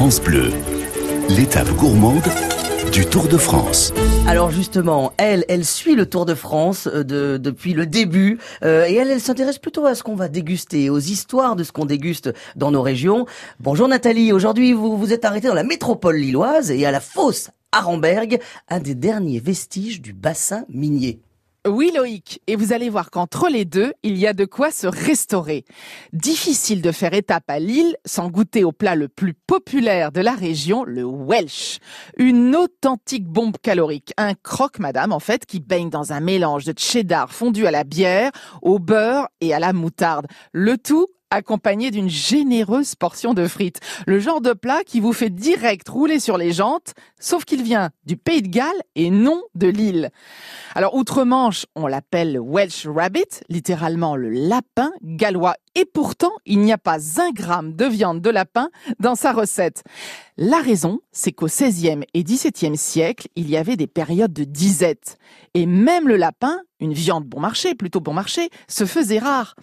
France Bleu, l'étape gourmande du Tour de France. Alors justement, elle, elle suit le Tour de France euh, de, depuis le début euh, et elle, elle s'intéresse plutôt à ce qu'on va déguster, aux histoires de ce qu'on déguste dans nos régions. Bonjour Nathalie, aujourd'hui vous vous êtes arrêtée dans la métropole lilloise et à la fosse Arenberg, un des derniers vestiges du bassin minier. Oui Loïc, et vous allez voir qu'entre les deux, il y a de quoi se restaurer. Difficile de faire étape à Lille sans goûter au plat le plus populaire de la région, le Welsh. Une authentique bombe calorique, un croque madame en fait qui baigne dans un mélange de cheddar fondu à la bière, au beurre et à la moutarde. Le tout accompagné d'une généreuse portion de frites. Le genre de plat qui vous fait direct rouler sur les jantes, sauf qu'il vient du Pays de Galles et non de Lille. Alors, outre-Manche, on l'appelle Welsh Rabbit, littéralement le lapin gallois. Et pourtant, il n'y a pas un gramme de viande de lapin dans sa recette. La raison, c'est qu'au XVIe et XVIIe siècle, il y avait des périodes de disette. Et même le lapin, une viande bon marché, plutôt bon marché, se faisait rare.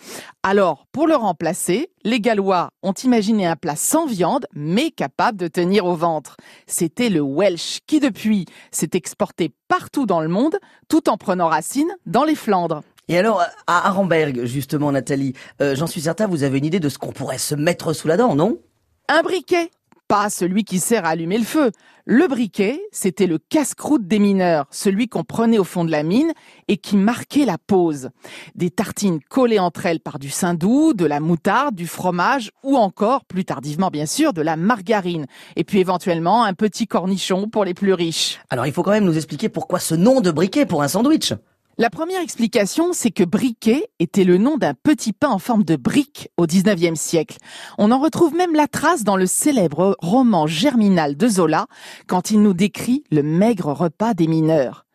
Alors, pour le remplacer, les Gallois ont imaginé un plat sans viande, mais capable de tenir au ventre. C'était le Welsh, qui depuis s'est exporté partout dans le monde, tout en prenant racine dans les Flandres. Et alors, à Arenberg, justement, Nathalie, euh, j'en suis certain, vous avez une idée de ce qu'on pourrait se mettre sous la dent, non? Un briquet pas celui qui sert à allumer le feu. Le briquet, c'était le casse-croûte des mineurs, celui qu'on prenait au fond de la mine et qui marquait la pause. Des tartines collées entre elles par du saindoux, de la moutarde, du fromage ou encore, plus tardivement bien sûr, de la margarine. Et puis éventuellement un petit cornichon pour les plus riches. Alors il faut quand même nous expliquer pourquoi ce nom de briquet pour un sandwich la première explication, c'est que briquet était le nom d'un petit pain en forme de brique au 19e siècle. On en retrouve même la trace dans le célèbre roman germinal de Zola quand il nous décrit le maigre repas des mineurs.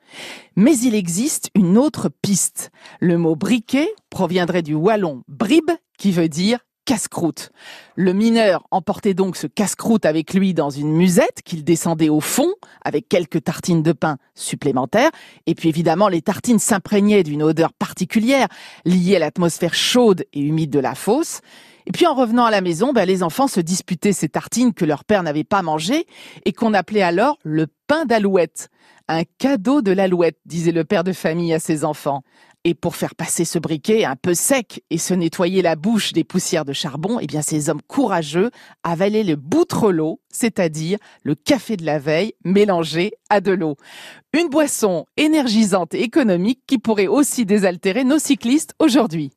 Mais il existe une autre piste. Le mot briquet proviendrait du wallon brib qui veut dire casse-croûte. Le mineur emportait donc ce casse-croûte avec lui dans une musette qu'il descendait au fond avec quelques tartines de pain supplémentaires. Et puis évidemment, les tartines s'imprégnaient d'une odeur particulière liée à l'atmosphère chaude et humide de la fosse. Et puis en revenant à la maison, ben, les enfants se disputaient ces tartines que leur père n'avait pas mangées et qu'on appelait alors le pain d'alouette. Un cadeau de l'alouette, disait le père de famille à ses enfants. Et pour faire passer ce briquet un peu sec et se nettoyer la bouche des poussières de charbon, eh bien, ces hommes courageux avalaient le boutrelot, c'est-à-dire le café de la veille mélangé à de l'eau. Une boisson énergisante et économique qui pourrait aussi désaltérer nos cyclistes aujourd'hui.